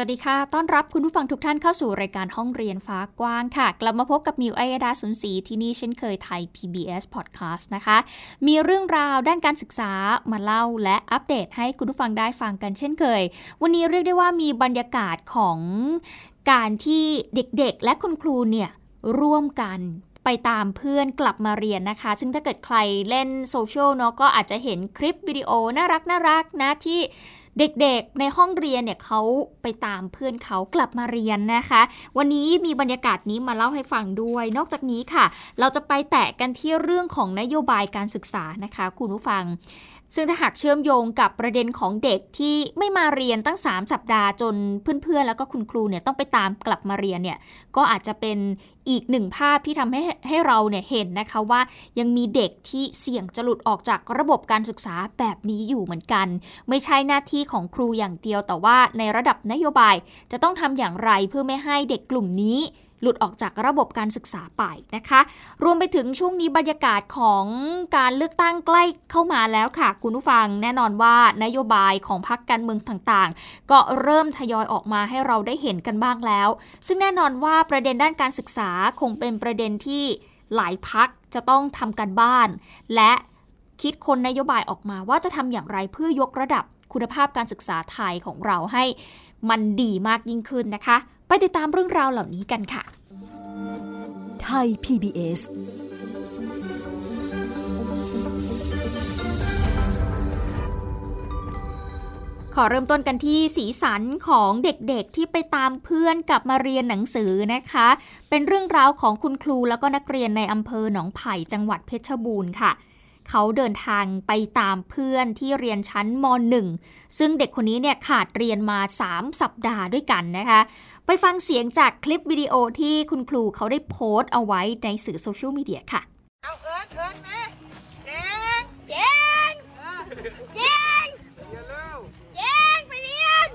วัสดีค่ะ ต้อนรับคุณผู้ฟังทุกท่านเข้าสู่รายการห้องเรียนฟ้ากว้างค่ะ กลับมาพบกับมิวไอยดาสุนศรีที่นี่เช่นเคยไทย PBS Podcast นะคะ มีเรื่องราวด้านการศึกษามาเล่าและอัปเดตให้คุณผู้ฟังได้ฟังกันเช่นเคย วันนี้เรียกได้ว่ามีบรรยากาศของการที่เด็กๆ และคุณครูเนี่ยร่วมกันไปตามเพื่อนกลับมาเรียนนะคะ ซึ่งถ้าเกิดใครเล่นโซเชียลเนาะก็อาจจะเห็นคลิปวิดีโอน่ารักน่ารักนะที่ เด็กๆในห้องเรียนเนี่ยเขาไปตามเพื่อนเขากลับมาเรียนนะคะ วันนี้มีบรรยากาศนี้มาเล่าให้ฟังด้วย นอกจากนี้ค่ะ เราจะไปแตะกันที่เรื่องของนโยบายการศึกษานะคะ คุณผู้ฟัง ซึ่งถ้าหากเชื่อมโยงกับประเด็นของเด็กที่ไม่มาเรียนตั้ง 3 สัปดาห์จนเพื่อนๆ แล้วก็คุณครูเนี่ยต้องไปตามกลับมาเรียนเนี่ยก็อาจจะเป็นอีกหนึ่งภาพที่ทำให้ให้เราเนี่ยเห็นนะคะว่ายังมีเด็กที่เสี่ยงจะหลุดออกจากระบบการศึกษาแบบนี้อยู่เหมือนกัน ไม่ใช่หน้าที่ของครูอย่างเดียวแต่ว่าในระดับนโยบายจะต้องทำอย่างไรเพื่อไม่ให้เด็กกลุ่มนี้ หลุดออกจากระบบการศึกษาไปนะคะ รวมไปถึงช่วงนี้บรรยากาศของการเลือกตั้งใกล้เข้ามาแล้วค่ะ คุณผู้ฟังแน่นอนว่านโยบายของพรรคการเมืองต่างๆ ก็เริ่มทยอยออกมาให้เราได้เห็นกันบ้างแล้ว ซึ่งแน่นอนว่าประเด็นด้านการศึกษาคงเป็นประเด็นที่หลายพักจะต้องทำกันบ้าน และคิดคนนโยบายออกมาว่าจะทำอย่างไรเพื่อยกระดับคุณภาพการศึกษาไทยของเราให้มันดีมากยิ่งขึ้นนะคะ ไปติดตามเรื่องราวเหล่านี้กันค่ะ ไทย PBS ขอเริ่มต้นกันที่สีสันของเด็กๆที่ไปตามเพื่อนกลับมาเรียนหนังสือนะคะ เป็นเรื่องราวของคุณครูแล้วก็นักเรียนในอำเภอหนองไผ่จังหวัดเพชรบูรณ์ค่ะ เขาเดินทางไปตามเพื่อนที่เรียนชั้นม .1 ซึ่งเด็กคนนี้เนี่ยขาดเรียนมา 3 สัปดาห์ด้วยกันนะคะ ไปฟังเสียงจากคลิปวิดีโอที่คุณครูเขาได้โพสต์เอาไว้ในสื่อโซเชียลมีเดียค่ะ เอาเอิญเอิญไหมเจ๋งเจ๊งเออเจ๊งเรียนเร็วเจ๊งไปเรียน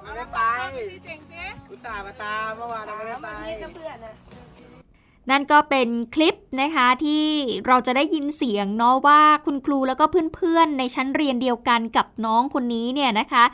เอาแล้วไปสิเจ๋งสิคุณตามาตามเมื่อวานเราไม่ได้ไปเพื่อนนะ นั่นก็เป็นคลิปนะคะที่เราจะได้ยินเสียงเนาะว่าคุณครูแล้วก็เพื่อนๆ ในชั้นเรียนเดียวกันกับน้องคนนี้เนี่ยนะคะ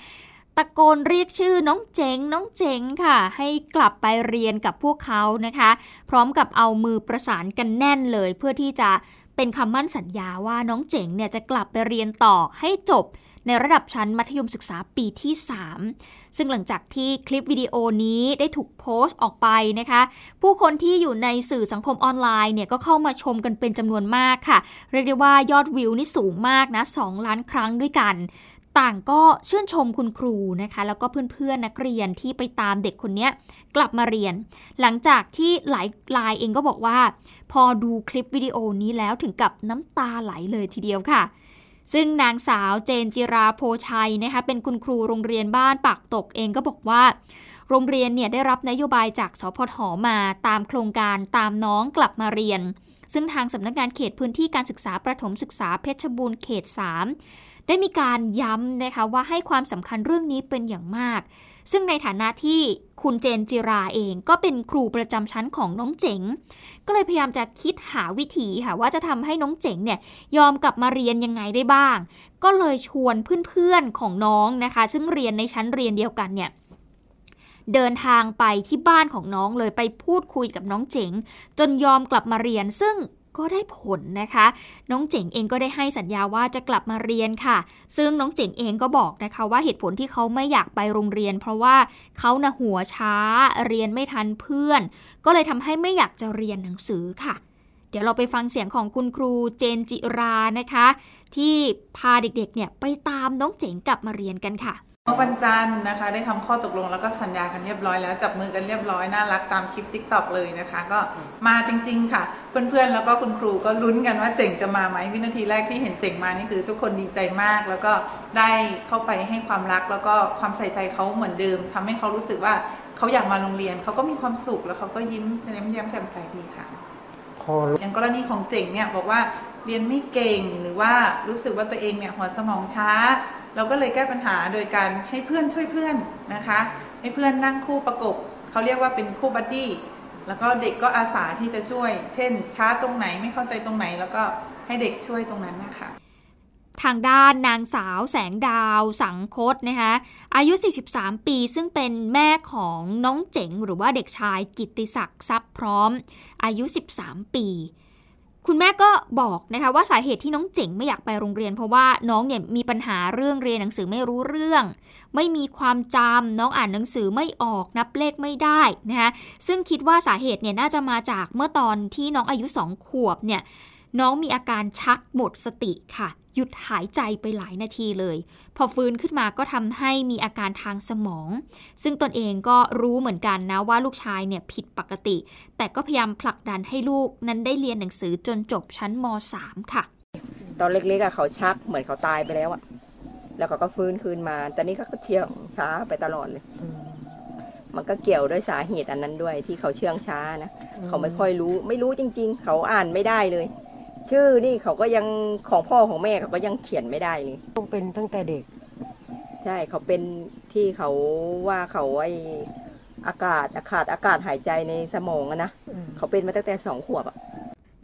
ตะโกนเรียกชื่อน้องเจ๋งน้องเจ๋งค่ะ ให้กลับไปเรียนกับพวกเขานะคะ พร้อมกับเอามือประสานกันแน่นเลย เพื่อที่จะเป็นคำมั่นสัญญาว่าน้องเจ๋งเนี่ยจะกลับไปเรียนต่อให้จบ ในระดับชั้นมัธยมศึกษาปีที่ 3 ซึ่งหลังจากที่คลิปวิดีโอนี้ได้ถูกโพสต์ออกไปนะคะ ผู้คนที่อยู่ในสื่อสังคมออนไลน์เนี่ยก็เข้ามาชมกันเป็นจำนวนมากค่ะ เรียกได้ว่ายอดวิวนี่สูงมากนะ2ล้านครั้งด้วยกันต่างก็ชื่นชมคุณครูนะคะ แล้วก็เพื่อนๆนักเรียนที่ไปตามเด็กคนนี้กลับมาเรียน หลังจากที่หลายรายเองก็บอกว่า พอดูคลิปวิดีโอนี้แล้วถึงกับน้ำตาไหลเลยทีเดียวค่ะ ซึ่งนางสาวเจนจิราโพชัยนะคะเป็นคุณครูโรงเรียนบ้านปากตกเองก็บอกว่า โรงเรียนเนี่ยได้รับนโยบายจากสพทมาตามโครงการตามน้องกลับมาเรียน ซึ่งทางสำนักงานเขตพื้นที่การศึกษาประถมศึกษาเพชรบูรณ์เขต 3 ได้มีการย้ำนะคะว่าให้ความสำคัญเรื่องนี้เป็นอย่างมาก ซึ่งในฐานะที่คุณเจนจิราเองก็เป็นครูประจำชั้นของน้องเจ๋ง ก็เลยพยายามจะคิดหาวิธีค่ะว่าจะทำให้น้องเจ๋งเนี่ยยอมกลับมาเรียนยังไงได้บ้าง ก็เลยชวนเพื่อนๆของน้องนะคะ ซึ่งเรียนในชั้นเรียนเดียวกันเนี่ยเดินทางไปที่บ้านของน้องเลยไปพูดคุยกับน้องเจ๋ง จนยอมกลับมาเรียน ซึ่ง ก็ได้ผลนะคะ น้องเจ๋งเองก็ได้ให้สัญญาว่าจะกลับมาเรียนค่ะ ซึ่งน้องเจ๋งเองก็บอกนะคะว่าเหตุผลที่เขาไม่อยากไปโรงเรียน เพราะว่าเขานะหัวช้าเรียนไม่ทันเพื่อน ก็เลยทำให้ไม่อยากจะเรียนหนังสือค่ะ เดี๋ยวเราไปฟังเสียงของคุณครูเจนจิรานะคะ ที่พาเด็กๆเนี่ยไปตามน้องเจ๋งกลับมาเรียนกันค่ะ วันจันทร์นะคะ ได้ทำข้อตกลงแล้วก็สัญญากันเรียบร้อยแล้วจับมือกันเรียบร้อยน่ารักตามคลิปทิกตอกเลยนะคะ ก็มาจริง ๆ ค่ะ เพื่อนๆแล้วก็คุณครูก็ลุ้นกันว่าเจ๋งจะมาไหมวินาทีแรกที่เห็นเจ๋งมานี่คือ ทุกคนดีใจมากแล้วก็ได้เข้าไปให้ความรักแล้วก็ความใส่ใจเขาเหมือนเดิมทำให้เขารู้สึกว่าเขาอยากมาโรงเรียนเขาก็มีความสุขแล้วเขาก็ยิ้มแย้มแย้มแจ่มใสดีค่ะอย่างกรณีของเจ๋งเนี่ยบอกว่าเรียนไม่เก่งหรือว่ารู้สึกว่าตัวเองเนี่ยหัวสมองช้า เราก็เลยแก้ปัญหาโดยการให้เพื่อนช่วยเพื่อนนะคะ ให้เพื่อนนั่งคู่ประกบเขาเรียกว่าเป็นคู่ buddy แล้วก็เด็กก็อาสาที่จะช่วย เช่น ช้าตรงไหนไม่เข้าใจตรงไหน แล้วก็ให้เด็กช่วยตรงนั้นนะคะ ทางด้านนางสาวแสงดาว สังคตนะคะอายุ 43 ปีซึ่งเป็นแม่ของน้องเจ๋ง หรือว่าเด็กชายกิติศักดิ์ทรัพย์พร้อม อายุ 13 ปี คุณแม่ก็บอกนะคะว่าสาเหตุที่น้องเจ๋งไม่อยากไปโรงเรียน เพราะว่าน้องเนี่ยมีปัญหาเรื่องเรียนหนังสือไม่รู้เรื่อง ไม่มีความจำน้องอ่านหนังสือไม่ออกนับเลขไม่ได้นะคะซึ่งคิดว่าสาเหตุเนี่ยน่าจะมาจากเมื่อตอนที่น้องอายุสองขวบเนี่ย น้องมีอาการชักหมดสติค่ะ หยุดหายใจไปหลายนาทีเลย พอฟื้นขึ้นมาก็ทำให้มีอาการทางสมอง ซึ่งตนเองก็รู้เหมือนกันนะว่าลูกชายเนี่ยผิดปกติ แต่ก็พยายามผลักดันให้ลูกนั้นได้เรียนหนังสือจนจบชั้นม .3 ค่ะ ตอนเล็กๆอะเขาชักเหมือนเขาตายไปแล้วอะแล้วเขาก็ฟื้นคืนมา แต่นี่เขาก็เที่ยงช้าไปตลอดเลยมันก็เกี่ยวด้วยสาเหตุอันนั้นด้วยที่เขาเชื่องช้านะ เขาไม่ค่อยรู้ ไม่รู้จริง ๆ เขาอ่านไม่ได้เลย ชื่อนี่เขาก็ยังของพ่อของแม่เขาก็ยังเขียนไม่ได้เลยต้องเป็นตั้งแต่เด็ก ใช่เขาเป็นที่เขาว่าเขาไออากาศอากาศอากาศหายใจในสมองอะนะเขาเป็นมาตั้งแต่สองขวบอะ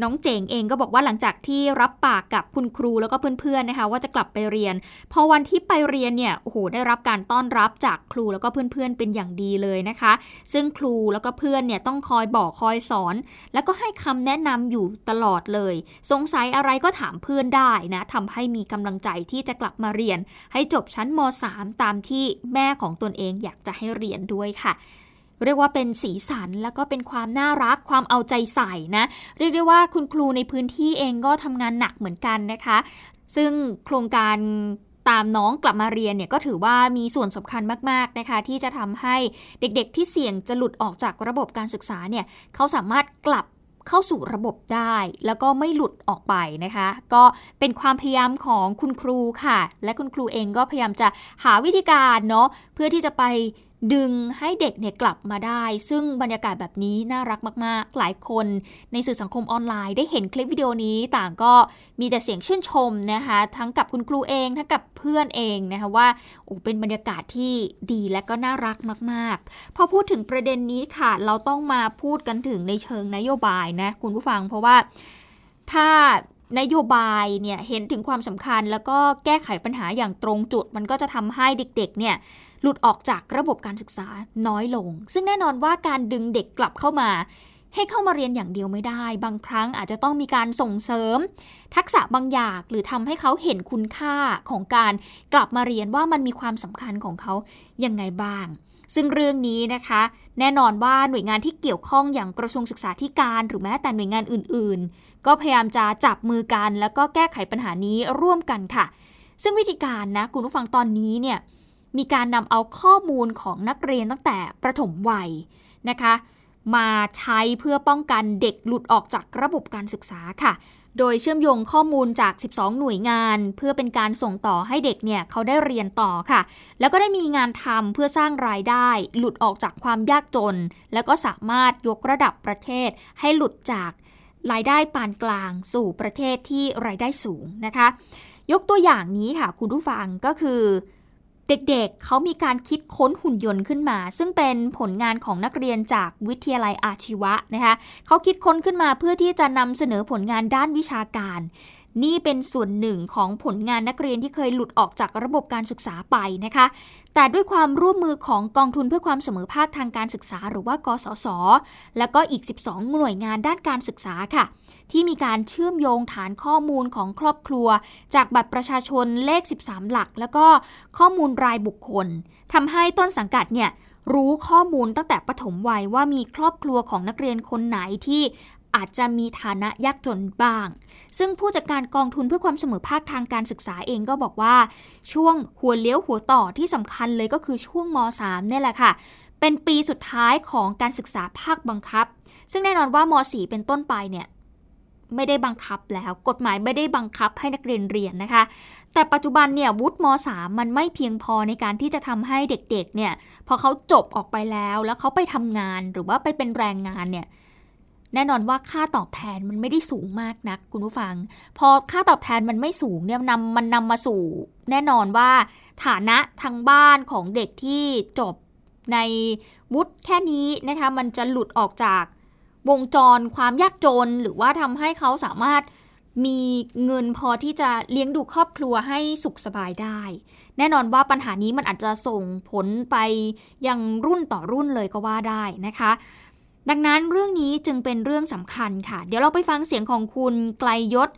น้องเจ๋งเองก็บอกว่าหลังจากที่รับปากกับคุณครูแล้วก็เพื่อนๆนะคะ ว่าจะกลับไปเรียน พอวันที่ไปเรียนเนี่ยโอ้โหได้รับการต้อนรับจากครูแล้วก็เพื่อนๆเป็นอย่างดีเลยนะคะ ซึ่งครูแล้วก็เพื่อนเนี่ยต้องคอยบอกคอยสอน แล้วก็ให้คำแนะนำอยู่ตลอดเลย สงสัยอะไรก็ถามเพื่อนได้นะทำให้มีกำลังใจที่จะกลับมาเรียน ให้จบชั้นม .3 ตามที่แม่ของตนเองอยากจะให้เรียนด้วยค่ะ เรียกว่าเป็นสีสันแล้วก็เป็นความน่ารักความเอาใจใส่นะ เรียกได้ว่าคุณครูในพื้นที่เองก็ทำงานหนักเหมือนกันนะคะ ซึ่งโครงการตามน้องกลับมาเรียนเนี่ยก็ถือว่ามีส่วนสำคัญมากๆนะคะ ที่จะทำให้เด็กๆ ที่เสี่ยงจะหลุดออกจากระบบการศึกษาเนี่ยเขาสามารถกลับเข้าสู่ระบบได้ แล้วก็ไม่หลุดออกไปนะคะ ก็เป็นความพยายามของคุณครูค่ะ และคุณครูเองก็พยายามจะหาวิธีการเนาะเพื่อที่จะไป ดึงให้เด็กเนี่ยกลับมาได้ ซึ่งบรรยากาศแบบนี้น่ารักมาก ๆ หลายคนในสื่อสังคมออนไลน์ได้เห็นคลิปวิดีโอนี้ต่างก็มีแต่เสียงชื่นชมนะคะ ทั้งกับคุณครูเองทั้งกับเพื่อนเองนะคะว่าโอ้เป็นบรรยากาศที่ดีและก็น่ารักมาก ๆ พอพูดถึงประเด็นนี้ค่ะ เราต้องมาพูดกันถึงในเชิงนโยบายนะคุณผู้ฟัง เพราะว่าถ้านโยบายเนี่ยเห็นถึงความสำคัญแล้วก็แก้ไขปัญหาอย่างตรงจุด มันก็จะทำให้เด็กๆเนี่ย หลุดออกจากระบบการศึกษาน้อยลง ซึ่งแน่นอนว่าการดึงเด็กกลับเข้ามา ให้เข้ามาเรียนอย่างเดียวไม่ได้ บางครั้งอาจจะต้องมีการส่งเสริม ทักษะบางอย่างหรือทำให้เขาเห็นคุณค่าของการกลับมาเรียนว่ามันมีความสำคัญของเขายังไงบ้าง ซึ่งเรื่องนี้นะคะ แน่นอนว่าหน่วยงานที่เกี่ยวข้องอย่างกระทรวงศึกษาธิการหรือแม้แต่หน่วยงานอื่น ๆ ก็พยายามจะจับมือกัน แล้วก็แก้ไขปัญหานี้ร่วมกันค่ะซึ่งวิธีการนะคุณผู้ฟังตอนนี้เนี่ย มีการนำเอาข้อมูลของนักเรียนตั้งแต่ประถมวัยนะคะ มาใช้เพื่อป้องกันเด็กหลุดออกจากระบบการศึกษาค่ะ โดยเชื่อมโยงข้อมูลจาก 12 หน่วยงาน เพื่อเป็นการส่งต่อให้เด็กเนี่ยเขาได้เรียนต่อค่ะ แล้วก็ได้มีงานทำเพื่อสร้างรายได้ หลุดออกจากความยากจน แล้วก็สามารถยกระดับประเทศให้หลุดจากรายได้ปานกลางสู่ประเทศที่รายได้สูงนะคะ ยกตัวอย่างนี้ค่ะ คุณผู้ฟังก็คือ เด็กๆเเขามีการคิดค้นหุ่นยนต์ขึ้นมา ซึ่งเป็นผลงานของนักเรียนจากวิทยาลัยอาชีวะนะคะเขาคิดค้นขึ้นมาเพื่อที่จะนำเสนอผลงานด้านวิชาการ นี่เป็นส่วนหนึ่งของผลงานนักเรียนที่เคยหลุดออกจากระบบการศึกษาไปนะคะ แต่ด้วยความร่วมมือของกองทุนเพื่อความเสมอภาคทางการศึกษา หรือว่ากสศและก็อีก 12 หน่วยงานด้านการศึกษาค่ะ ที่มีการเชื่อมโยงฐานข้อมูลของครอบครัว จากบัตรประชาชนเลข 13 หลัก แล้วก็ข้อมูลรายบุคคลทำให้ต้นสังกัดเนี่ยรู้ข้อมูลตั้งแต่ปฐมวัยว่ามีครอบครัวของนักเรียนคนไหนที่ อาจจะมีฐานะยากจนบ้าง ซึ่งผู้จัดการกองทุนเพื่อความเสมอภาคทางการศึกษาเองก็บอกว่า ช่วงหัวเลี้ยวหัวต่อที่สำคัญเลยก็คือช่วงม .3 เนี่ยแหละค่ะ เป็นปีสุดท้ายของการศึกษาภาคบังคับ ซึ่งแน่นอนว่าม .4 เป็นต้นไปเนี่ยไม่ได้บังคับแล้วกฎหมายไม่ได้บังคับให้นักเรียนเรียนนะคะ แต่ปัจจุบันเนี่ยวุฒิม .3 มันไม่เพียงพอในการที่จะทำให้เด็กๆเนี่ยพอเขาจบออกไปแล้ว แล้วเขาไปทำงานหรือว่าไปเป็นแรงงานเนี่ย แน่นอนว่าค่าตอบแทนมันไม่ได้สูงมากนัก คุณผู้ฟัง พอค่าตอบแทนมันไม่สูงเนี่ยนำมันนำมาสู่ แน่นอนว่า ฐานะทางบ้านของเด็กที่จบในวุฒิแค่นี้นะคะมันจะหลุดออกจากวงจรความยากจน หรือว่าทำให้เขาสามารถมีเงินพอที่จะเลี้ยงดูครอบครัวให้สุขสบายได้ แน่นอนว่าปัญหานี้มันอาจจะส่งผลไปยังรุ่นต่อรุ่นเลยก็ว่าได้นะคะ ดังนั้นเรื่องนี้จึงเป็นเรื่องสำคัญค่ะ เดี๋ยวเราไปฟังเสียงของคุณไกลยศ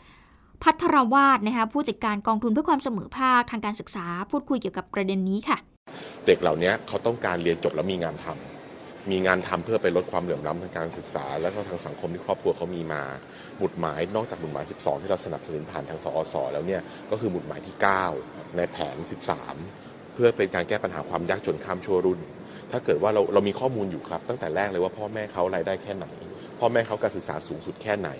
พัทรวาดนะคะผู้จัดการกองทุนเพื่อความเสมอภาคทางการศึกษา พูดคุยเกี่ยวกับประเด็นนี้ค่ะ เด็กเหล่านี้เขาต้องการเรียนจบแล้วมีงานทำมีงานทำเพื่อไปลดความเหลื่อมล้ำทางการศึกษา และก็ทางสังคมที่ครอบครัวเขามีมาหมุดหมายนอกจากหมุดหมาย 12 ที่เราสนับสนุนผ่านทางสอสแล้วเนี่ยก็คือหมุดหมายที่ 9 ในแผน 13 เพื่อเป็นการแก้ปัญหาความยากจนข้ามชั่วรุ่น ถ้าเกิดว่าเราเรามีข้อมูลอยู่ครับ ตั้งแต่แรกเลยว่าพ่อแม่เขารายได้แค่ไหน พ่อแม่เขาการศึกษาสูงสุดแค่ไหน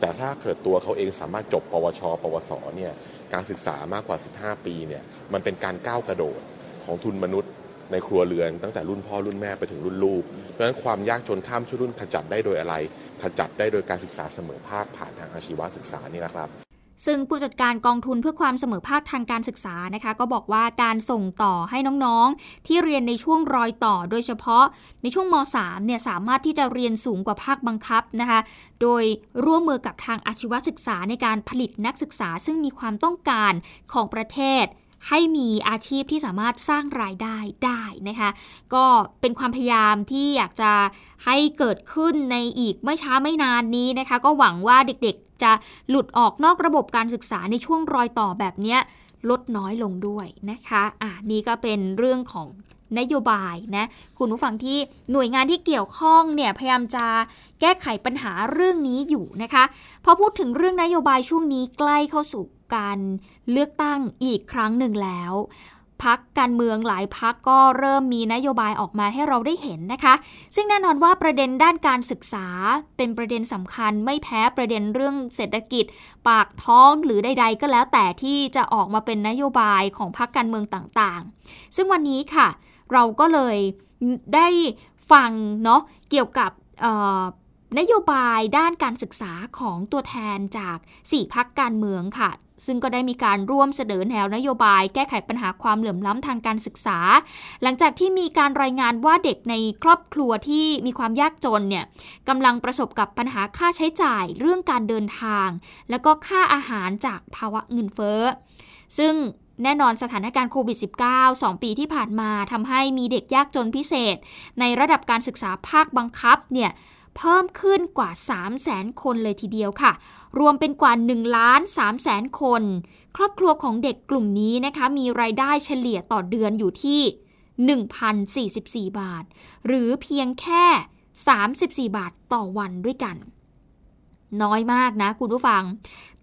แต่ถ้าเกิดตัวเขาเองสามารถจบ ปวช ปวสเนี่ยการศึกษามากกว่า 15 ปีเนี่ยมันเป็นการก้าวกระโดดของทุนมนุษย์ในครัวเรือนตั้งแต่รุ่นพ่อรุ่นแม่ไปถึงรุ่นลูก เพราะฉะนั้นความยากจนข้ามชั่วรุ่นขจัดได้โดยอะไร ขจัดได้โดยการศึกษาเสมอภาคผ่านทางอาชีวศึกษานี่นะครับ ซึ่งผู้จัดการกองทุนเพื่อความเสมอภาคทางการศึกษานะคะ ก็บอกว่าการส่งต่อให้น้องๆ ที่เรียนในช่วงรอยต่อ โดยเฉพาะในช่วงม .3 เนี่ยสามารถที่จะเรียนสูงกว่าภาคบังคับนะคะ โดยร่วมมือกับทางอาชีวศึกษาในการผลิตนักศึกษา ซึ่งมีความต้องการของประเทศ ให้มีอาชีพที่สามารถสร้างรายได้ได้นะคะ ก็เป็นความพยายามที่อยากจะให้เกิดขึ้นในอีกไม่ช้าไม่นานนี้นะคะ ก็หวังว่าเด็กๆจะหลุดออกนอกระบบการศึกษาในช่วงรอยต่อแบบนี้ลดน้อยลงด้วยนะคะอะนี่ก็เป็นเรื่องของนโยบายนะคุณผู้ฟังที่หน่วยงานที่เกี่ยวข้องเนี่ยพยายามจะแก้ไขปัญหาเรื่องนี้อยู่นะคะ พอพูดถึงเรื่องนโยบายช่วงนี้ใกล้เข้าสู่ การเลือกตั้งอีกครั้งหนึ่งแล้วพักการเมืองหลายพักก็เริ่มมีนโยบายออกมาให้เราได้เห็นนะคะ ซึ่งแน่นอนว่าประเด็นด้านการศึกษาเป็นประเด็นสำคัญไม่แพ้ประเด็นเรื่องเศรษฐกิจ ปากท้องหรือใด ๆ ก็แล้วแต่ที่จะออกมาเป็นนโยบายของพักการเมืองต่างๆ ซึ่งวันนี้ค่ะ เราก็เลยได้ฟังเนาะเกี่ยวกับ นโยบายด้านการศึกษาของตัวแทนจาก 4พักการเมืองค่ะ ซึ่งก็ได้มีการร่วมเสนอแนวนโยบายแก้ไขปัญหาความเหลื่อมล้ำทางการศึกษา หลังจากที่มีการรายงานว่าเด็กในครอบครัวที่มีความยากจนเนี่ยกำลังประสบกับปัญหาค่าใช้จ่ายเรื่องการเดินทาง แล้วก็ค่าอาหารจากภาวะเงินเฟ้อ ซึ่งแน่นอนสถานการณ์โควิด -19 2 ปีที่ผ่านมาทำให้มีเด็กยากจนพิเศษ ในระดับการศึกษาภาคบังคับเนี่ย เพิ่มขึ้นกว่า 3 0 0แสนคนเลยทีเดียวค่ะ รวมเป็นกว่า1ล้าน3แสนคน ครอบครัวของเด็กกลุ่มนี้นะคะ มีรายได้เฉลี่ยต่อเดือนอยู่ที่ 1,044 บาท หรือเพียงแค่ 34 บาทต่อวันด้วยกัน น้อยมากนะคุณผู้ฟัง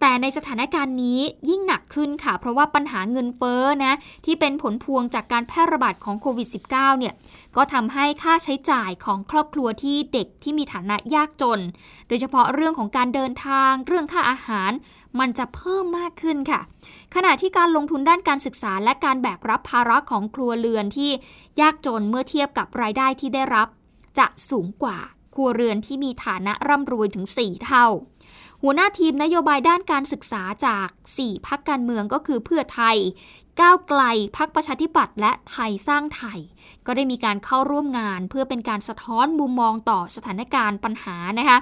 แต่ในสถานการณ์นี้ยิ่งหนักขึ้นค่ะ เพราะว่าปัญหาเงินเฟ้อนะที่เป็นผลพวงจากการแพร่ระบาดของโควิด -19 เนี่ยก็ทำให้ค่าใช้จ่ายของครอบครัวที่เด็กที่มีฐานะยากจน โดยเฉพาะเรื่องของการเดินทาง เรื่องค่าอาหาร มันจะเพิ่มมากขึ้นค่ะ ขณะที่การลงทุนด้านการศึกษา และการแบกรับภาระของครัวเรือนที่ยากจนเมื่อเทียบกับรายได้ที่ได้รับ จะสูงกว่าครัวเรือนที่มีฐานะร่ำรวยถึง 4 เท่า หัวหน้าทีมนโยบายด้านการศึกษาจาก 4พักการเมืองก็คือเพื่อไทย ก้าวไกลพักประชาธิปัตย์และไทยสร้างไทย ก็ได้มีการเข้าร่วมงานเพื่อเป็นการสะท้อนมุมมองต่อสถานการณ์ปัญหานะคะ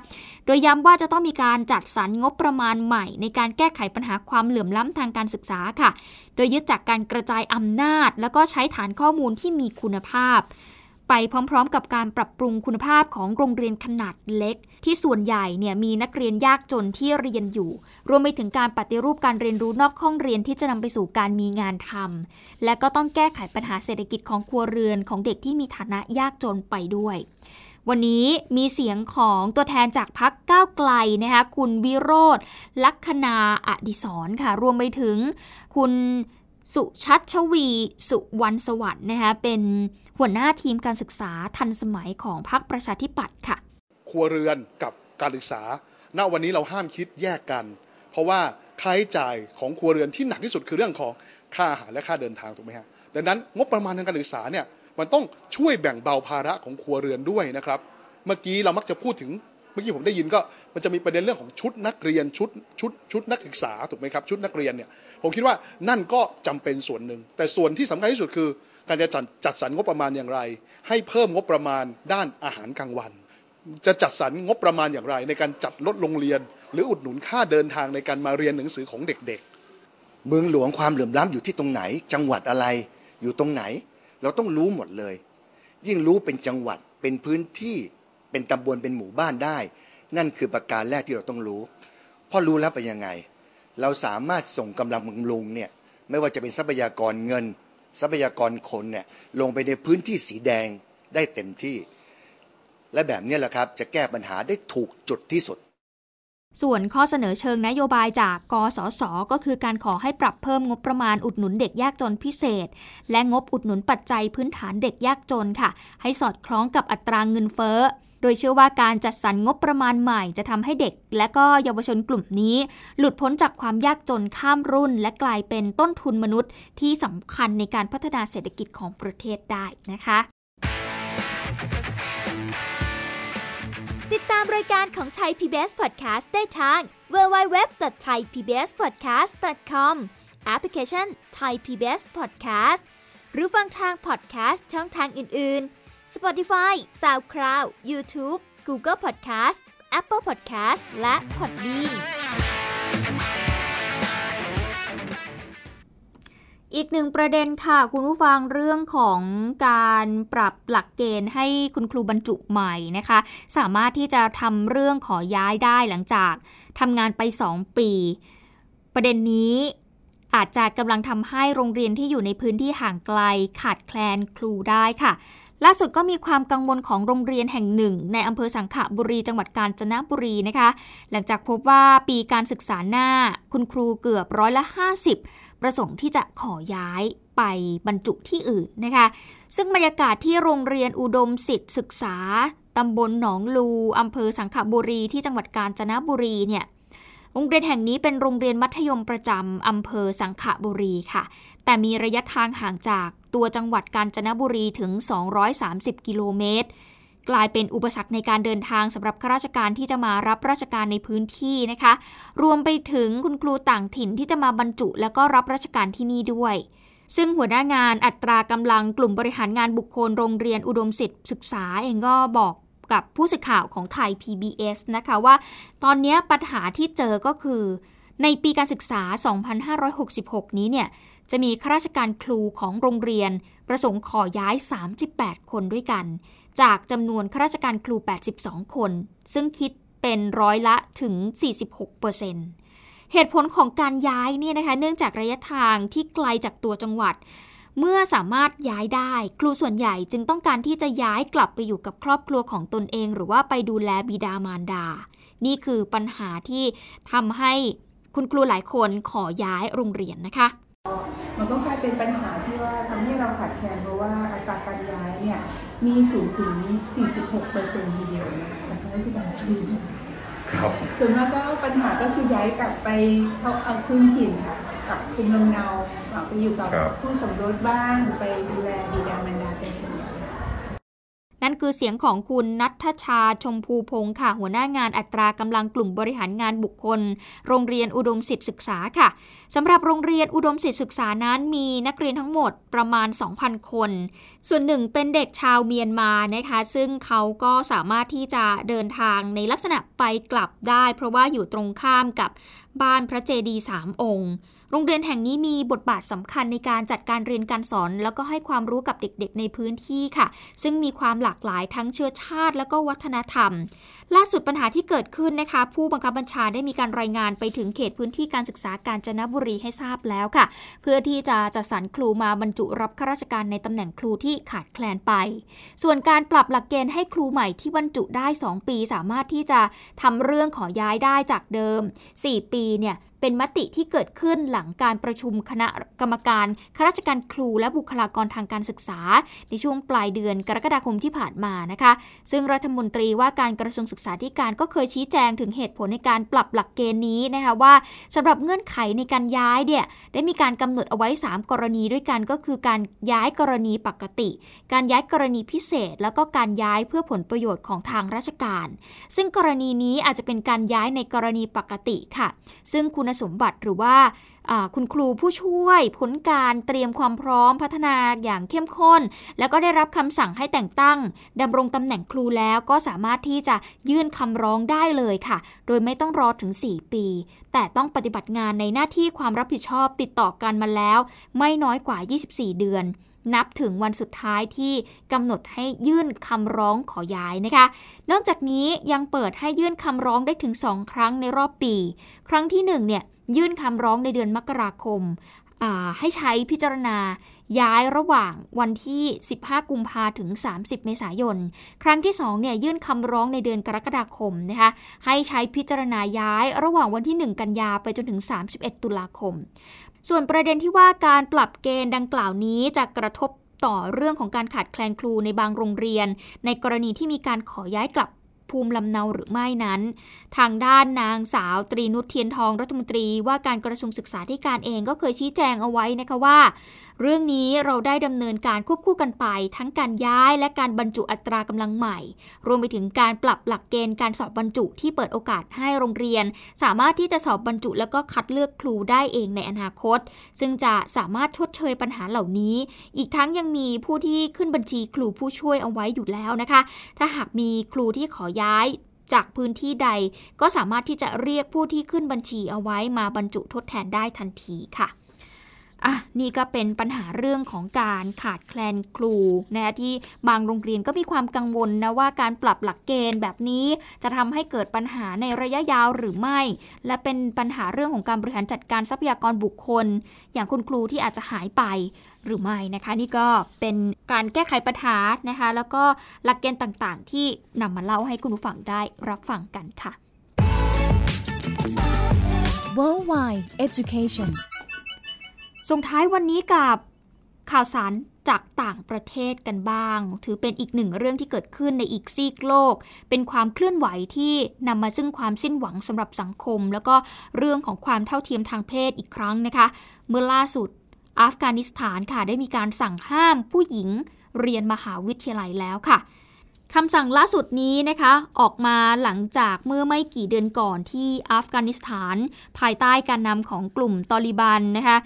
โดยย้ำว่าจะต้องมีการจัดสรรงบประมาณใหม่ ในการแก้ไขปัญหาความเหลื่อมล้ำทางการศึกษาค่ะ โดยยึดจากการกระจายอำนาจ แล้วก็ใช้ฐานข้อมูลที่มีคุณภาพ ไปพร้อม ๆ กับการปรับปรุงคุณภาพของโรงเรียนขนาดเล็ก ที่ส่วนใหญ่เนี่ยมีนักเรียนยากจนที่เรียนอยู่ รวมไปถึงการปฏิรูปการเรียนรู้นอกห้องเรียนที่จะนำไปสู่การมีงานทำและก็ต้องแก้ไขปัญหาเศรษฐกิจของครัวเรือนของเด็กที่มีฐานะยากจนไปด้วยวันนี้มีเสียงของตัวแทนจากพักก้าวไกลนะคะคุณวิโรธลัคนาอดิศรค่ะ รวมไปถึงคุณ สุชัชวี สุวรรณสวัสดิ์นะคะเป็นหัวหน้าทีมการศึกษาทันสมัยของพรรคประชาธิปัตย์ค่ะ ครัวเรือนกับการศึกษา ณวันนี้เราห้ามคิดแยกกัน เพราะว่าค่าใช้จ่ายของครัวเรือนที่หนักที่สุดคือเรื่องของค่าอาหารและค่าเดินทางถูกไหมฮะดังนั้นงบประมาณทางการศึกษาเนี่ยมันต้องช่วยแบ่งเบาภาระของครัวเรือนด้วยนะครับ เมื่อกี้เรามักจะพูดถึง มื่อกี้ผมได้ยินก็มันจะมีประเด็นเรื่องของชุดนักเรียนชุดชุดชุดนักศึกษาถูกไหมครับชุดนักเรียนเนี่ยผมคิดว่านั่นก็จำเป็นส่วนหนึ่ง แต่ส่วนที่สำคัญที่สุดคือ การจะจัดจัดสรรงบประมาณอย่างไร ให้เพิ่มงบประมาณด้านอาหารกลางวัน จะจัดสรรงบประมาณอย่างไร ในการจัดลดโรงเรียน หรืออุดหนุนค่าเดินทางในการมาเรียนหนังสือของเด็กเมืองหลวงความเหลื่อมล้ำอยู่ที่ตรงไหน จังหวัดอะไรอยู่ตรงไหน เราต้องรู้หมดเลย ยิ่งรู้เป็นจังหวัดเป็นพื้นที่ เป็นตำบลเป็นหมู่บ้านได้ นั่นคือประการแรกที่เราต้องรู้พอรู้แล้วเป็นยังไง เราสามารถส่งกำลังบำรุงเนี่ยไม่ว่าจะเป็นทรัพยากรเงิน ทรัพยากรคนเนี่ยลงไปในพื้นที่สีแดงได้เต็มที่ และแบบนี้แหละครับจะแก้ปัญหาได้ถูกจุดที่สุด ส่วนข้อเสนอเชิงนโยบายจากกสศก็คือการขอให้ปรับเพิ่มงบประมาณอุดหนุนเด็กยากจนพิเศษ และงบอุดหนุนปัจจัยพื้นฐานเด็กยากจนค่ะ ให้สอดคล้องกับอัตรางเงินเฟ้อ โดยเชื่อว่าการจัดสรรงบประมาณใหม่จะทำให้เด็ก และก็เยาวชนกลุ่มนี้ หลุดพ้นจากความยากจนข้ามรุ่น และกลายเป็นต้นทุนมนุษย์ ที่สำคัญในการพัฒนาเศรษฐกิจของประเทศได้นะคะติดตามรายการของไทย PBS Podcast ได้ทาง www.thaipbspodcast.com แอปพลิเคชัน Thai PBS Podcast หรือฟังทาง podcast ช่องทางอื่น ๆ Spotify SoundCloud YouTube Google Podcast Apple Podcast และ Podbean อีกหนึ่งประเด็นค่ะ คุณผู้ฟังเรื่องของการปรับหลักเกณฑ์ให้คุณครูบรรจุใหม่นะคะ สามารถที่จะทำเรื่องขอย้ายได้หลังจากทำงานไป 2 ปี ประเด็นนี้อาจจะกำลังทำให้โรงเรียนที่อยู่ในพื้นที่ห่างไกลขาดแคลนครูได้ค่ะ ล่าสุดก็มีความกังวลของโรงเรียนแห่งหนึ่ง ในอำเภอสังขบุรีจังหวัดกาญจนบุรีนะคะ หลังจากพบว่าปีการศึกษาหน้า คุณครูเกือบร้อยละ 50 ประสงค์ที่จะขอย้ายไปบรรจุที่อื่นนะคะ ซึ่งบรรยากาศที่โรงเรียนอุดมสิทธิศึกษาตำบลหนองลูอำเภอสังขบุรีที่จังหวัดกาญจนบุรีเนี่ยโรงเรียนแห่งนี้เป็นโรงเรียนมัธยมประจำอำเภอสังขบุรีค่ะ แต่มีระยะทางห่างจาก ตัวจังหวัดกาญจนบุรีถึง 230 กิโลเมตร กลายเป็นอุปสรรคในการเดินทางสำหรับข้าราชการที่จะมารับราชการในพื้นที่นะคะ รวมไปถึงคุณครูต่างถิ่นที่จะมาบรรจุ แล้วก็รับราชการที่นี่ด้วยซึ่งหัวหน้างานอัตรากำลังกลุ่มบริหารงานบุคคลโรงเรียนอุดมสิทธิศึกษาเองก็บอกกับผู้สื่อข่าวของไทย PBS นะคะว่า ตอนนี้ปัญหาที่เจอก็คือ ในปีการศึกษา 2566 นี้เนี่ย จะมีข้าราชการครูของโรงเรียน ประสงค์ขอย้าย 38 คนด้วยกัน จากจำนวนข้าราชการครู 82 คน ซึ่งคิดเป็นร้อยละถึง 46%เหตุผลของการย้ายเนี่ยนะคะเนื่องจากระยะทางที่ไกลจากตัวจังหวัด เมื่อสามารถย้ายได้ ครูส่วนใหญ่จึงต้องการที่จะย้ายกลับไปอยู่กับครอบครัวของตนเอง หรือว่าไปดูแลบิดามารดา นี่คือปัญหาที่ทำให้คุณครูหลายคนขอย้ายโรงเรียนนะคะ มันก็กลายเป็นปัญหาที่ว่าทำให้เราขาดแคลนเพราะว่าอัตราการย้ายเนี่ยมีสูงถึง 46เปอร์เซ็นต์ทีเดียวนะคะข้าราชการครูส่วนมากก็ปัญหาก็คือย้ายกลับไปเขาเอาพื้นถิ่นค่ะกลับภูมิลำเนากลับไปอยู่กับครับผู้สมรสบ้างไปดูแลบิดามารดาเป็นส่วนใหญ่ นั่นคือเสียงของคุณนัทชาชมพูพงค์ค่ะ หัวหน้างานอัตรากำลังกลุ่มบริหารงานบุคคล โรงเรียนอุดมสิทธิศึกษาค่ะสำหรับโรงเรียนอุดมสิทธิศึกษานั้นมีนักเรียนทั้งหมดประมาณ 2,000 คน ส่วนหนึ่งเป็นเด็กชาวเมียนมานะคะ ซึ่งเขาก็สามารถที่จะเดินทางในลักษณะไปกลับได้ เพราะว่าอยู่ตรงข้ามกับบ้านพระเจดีย์สามองค์ โรงเรียนแห่งนี้มีบทบาทสำคัญในการจัดการเรียนการสอน แล้วก็ให้ความรู้กับเด็กๆ ในพื้นที่ค่ะ ซึ่งมีความหลากหลายทั้งเชื้อชาติ และก็วัฒนธรรม ล่าสุดปัญหาที่เกิดขึ้นนะคะ ผู้บังคับบัญชาได้มีการรายงานไปถึงเขตพื้นที่การศึกษาการจนบุรีให้ทราบแล้วค่ะ เพื่อที่จะจัดสรรครูมาบรรจุรับข้าราชการในตำแหน่งครูที่ขาดแคลนไป ส่วนการปรับหลักเกณฑ์ให้ครูใหม่ที่บรรจุได้ 2 ปี สามารถที่จะทำเรื่องขอย้ายได้จากเดิม 4 ปีเนี่ย เป็นมติที่เกิดขึ้นหลังการประชุมคณะกรรมการข้าราชการครูและบุคลากรทางการศึกษา ในช่วงปลายเดือนกรกฎาคมที่ผ่านมานะคะ ซึ่งรัฐมนตรีว่าการกระทรวงศึกษาธิการก็เคยชี้แจงถึงเหตุผลในการปรับหลักเกณฑ์นี้นะคะว่าสำหรับเงื่อนไขในการย้ายเนี่ยได้มีการกำหนดเอาไว้ 3 กรณีด้วยกันก็คือการย้ายกรณีปกติ การย้ายกรณีพิเศษ แล้วก็การย้ายเพื่อผลประโยชน์ของทางราชการ ซึ่งกรณีนี้อาจจะเป็นการย้ายในกรณีปกติค่ะ ซึ่งคุณสมบัติหรือว่าคุณครูผู้ช่วยผลการเตรียมความพร้อมพัฒนาอย่างเข้มข้น แล้วก็ได้รับคำสั่งให้แต่งตั้งดำรงตำแหน่งครูแล้วก็สามารถที่จะยื่นคำร้องได้เลยค่ะ โดยไม่ต้องรอถึง 4 ปี แต่ต้องปฏิบัติงานในหน้าที่ความรับผิดชอบติดต่อกันมาแล้ว ไม่น้อยกว่า 24 เดือน นับถึงวันสุดท้ายที่กำหนดให้ยื่นคำร้องขอย้ายนะคะ นอกจากนี้ยังเปิดให้ยื่นคำร้องได้ถึง 2 ครั้งในรอบปี ครั้งที่ 1 เนี่ยยื่นคำร้องในเดือนมกราคมให้ใช้พิจารณาย้ายระหว่างวันที่ 15 กุมภาถึง 30 เมษายน ครั้งที่ 2 เนี่ยยื่นคำร้องในเดือนกรกฎาคมนะคะ ให้ใช้พิจารณาย้ายระหว่างวันที่ 1 กันยาไปจนถึง 31 ตุลาคม ส่วนประเด็นที่ว่าการปรับเกณฑ์ดังกล่าวนี้จะกระทบต่อเรื่องของการขาดแคลนครูในบางโรงเรียน ในกรณีที่มีการขอย้ายกลับภูมิลำเนาหรือไม่นั้น ทางด้านนางสาวตรีนุชเทียนทองรัฐมนตรีว่าการกระทรวงศึกษาธิการเองก็เคยชี้แจงเอาไว้นะคะว่า เรื่องนี้เราได้ดำเนินการควบคู่กันไป ทั้งการย้ายและการบรรจุอัตรากำลังใหม่ รวมไปถึงการปรับหลักเกณฑ์การสอบบรรจุที่เปิดโอกาสให้โรงเรียน สามารถที่จะสอบบรรจุแล้วก็คัดเลือกครูได้เองในอนาคต ซึ่งจะสามารถชดเชยปัญหาเหล่านี้ อีกทั้งยังมีผู้ที่ขึ้นบัญชีครูผู้ช่วยเอาไว้อยู่แล้วนะคะ ถ้าหากมีครูที่ขอย้ายจากพื้นที่ใดก็สามารถที่จะเรียกผู้ที่ขึ้นบัญชีเอาไว้มาบรรจุทดแทนได้ทันทีค่ะ อะนี่ก็เป็นปัญหาเรื่องของการขาดแคลนครูนะที่บางโรงเรียนก็มีความกังวลนะว่าการปรับหลักเกณฑ์แบบนี้ จะทำให้เกิดปัญหาในระยะยาวหรือไม่ และเป็นปัญหาเรื่องของการบริหารจัดการทรัพยากรบุคคล อย่างคุณครูที่อาจจะหายไปหรือไม่นะคะ นี่ก็เป็นการแก้ไขปัญหานะคะ แล้วก็หลักเกณฑ์ต่างๆ ที่นำมาเล่าให้คุณผู้ฟังได้รับฟังกันค่ะ Worldwide Education ส่งท้ายวันนี้กับข่าวสารจากต่างประเทศกันบ้าง ถือเป็นอีกหนึ่งเรื่องที่เกิดขึ้นในอีกซีกโลก เป็นความเคลื่อนไหวที่นำมาซึ่งความสิ้นหวังสำหรับสังคม แล้วก็เรื่องของความเท่าเทียมทางเพศอีกครั้งนะคะ เมื่อล่าสุดอัฟกานิสถานค่ะได้มีการสั่งห้ามผู้หญิงเรียนมหาวิทยาลัยแล้วค่ะคำสั่งล่าสุดนี้นะคะ ออกมาหลังจากเมื่อไม่กี่เดือนก่อนที่อัฟกานิสถาน ภายใต้การนำของกลุ่มตอริบันนะคะ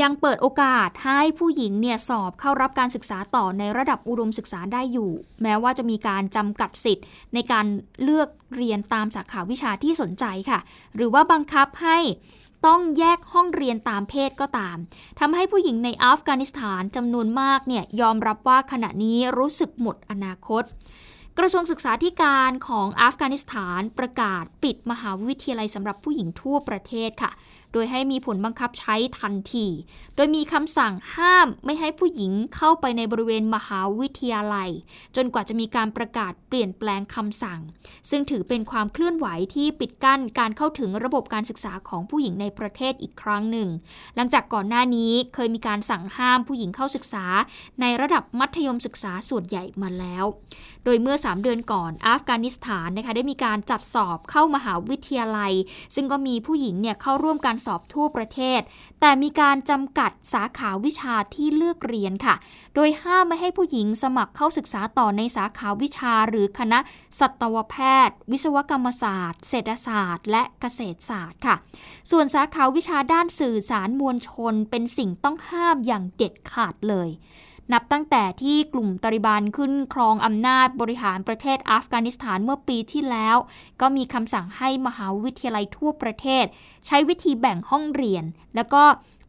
ยังเปิดโอกาสให้ผู้หญิงเนี่ยสอบเข้ารับการศึกษาต่อในระดับอุดมศึกษาได้อยู่ แม้ว่าจะมีการจำกัดสิทธิ์ ในการเลือกเรียนตามสาขาวิชาที่สนใจค่ะ หรือว่าบังคับให้ต้องแยกห้องเรียนตามเพศก็ตาม ทำให้ผู้หญิงในอัฟกานิสถานจำนวนมากเนี่ยยอมรับว่าขณะนี้รู้สึกหมดอนาคต กระทรวงศึกษาธิการของอัฟกานิสถานประกาศปิดมหาวิทยาลัยสำหรับผู้หญิงทั่วประเทศค่ะ ดยให้มีผลบังคับใช้ทันที โดยมีคำสั่งห้ามไม่ให้ผู้หญิงเข้าไปในบริเวณมหาวิทยาลัย จนกว่าจะมีการประกาศเปลี่ยนแปลงคำสั่ง ซึ่งถือเป็นความเคลื่อนไหวที่ปิดกั้นการเข้าถึงระบบการศึกษาของผู้หญิงในประเทศอีกครั้งหนึ่ง หลังจากก่อนหน้านี้เคยมีการสั่งห้ามผู้หญิงเข้าศึกษา ในระดับมัธยมศึกษาส่วนใหญ่มาแล้ว โดยเมื่อ 3 เดือนก่อนอัฟกานิสถานนะคะได้มีการจัดสอบเข้ามหาวิทยาลัย ซึ่งก็มีผู้หญิงเนี่ยเข้าร่วมการสอบทั่วประเทศ แต่มีการจำกัดสาขาวิชาที่เลือกเรียนค่ะ โดยห้ามไม่ให้ผู้หญิงสมัครเข้าศึกษาต่อในสาขาวิชา หรือคณะสัตวแพทย์ วิศวกรรมศาสตร์ เศรษฐศาสตร์ และเกษตรศาสตร์ค่ะ ส่วนสาขาวิชาด้านสื่อสารมวลชน เป็นสิ่งต้องห้ามอย่างเด็ดขาดเลย นับตั้งแต่ที่กลุ่มตาลิบันขึ้นครองอำนาจบริหารประเทศอัฟกานิสถานเมื่อปีที่แล้ว ก็มีคำสั่งให้มหาวิทยาลัยทั่วประเทศ ใช้วิธีแบ่งห้องเรียน แล้วก็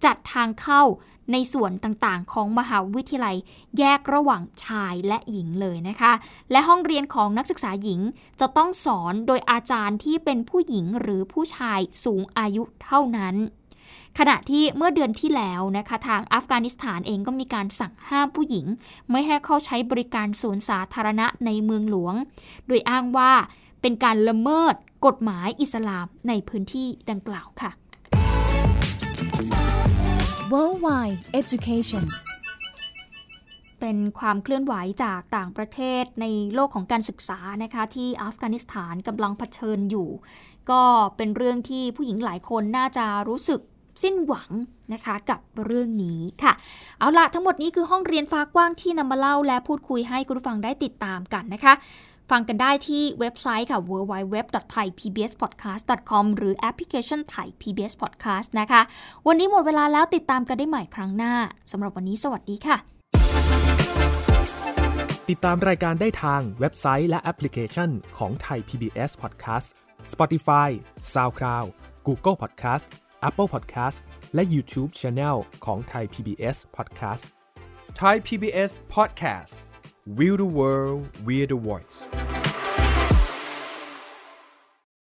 จัดทางเข้าในส่วนต่างๆ ของมหาวิทยาลัยแยกระหว่างชายและหญิงเลยนะคะ และห้องเรียนของนักศึกษาหญิงจะต้องสอนโดยอาจารย์ที่เป็นผู้หญิงหรือผู้ชายสูงอายุเท่านั้น ขณะที่เมื่อเดือนที่แล้วนะคะ ทางอัฟกานิสถานเองก็มีการสั่งห้ามผู้หญิง ไม่ให้เข้าใช้บริการสวนสาธารณะในเมืองหลวง โดยอ้างว่าเป็นการละเมิดกฎหมายอิสลามในพื้นที่ดังกล่าวค่ะ Worldwide Education เป็นความเคลื่อนไหวจากต่างประเทศในโลกของการศึกษานะคะที่อัฟกานิสถานกำลังเผชิญอยู่ ก็เป็นเรื่องที่ผู้หญิงหลายคนน่าจะรู้สึก สิ้นหวังนะคะกับเรื่องนี้ค่ะ เอาละทั้งหมดนี้คือห้องเรียนฟ้ากว้างที่นำมาเล่าและพูดคุยให้คุณผู้ฟังได้ติดตามกันนะคะฟังกันได้ที่เว็บไซต์ค่ะ www.thaipbspodcast.com หรือแอปพลิเคชัน Thai PBS Podcast นะคะ วันนี้หมดเวลาแล้วติดตามกันได้ใหม่ครั้งหน้า สำหรับวันนี้สวัสดีค่ะ ติดตามรายการได้ทางเว็บไซต์และแอปพลิเคชันของไทย PBS Podcast Spotify SoundCloud Google Podcast Apple Podcast และ YouTube Channel ของไทย PBS Podcast Thai PBS Podcast We the World We the Voice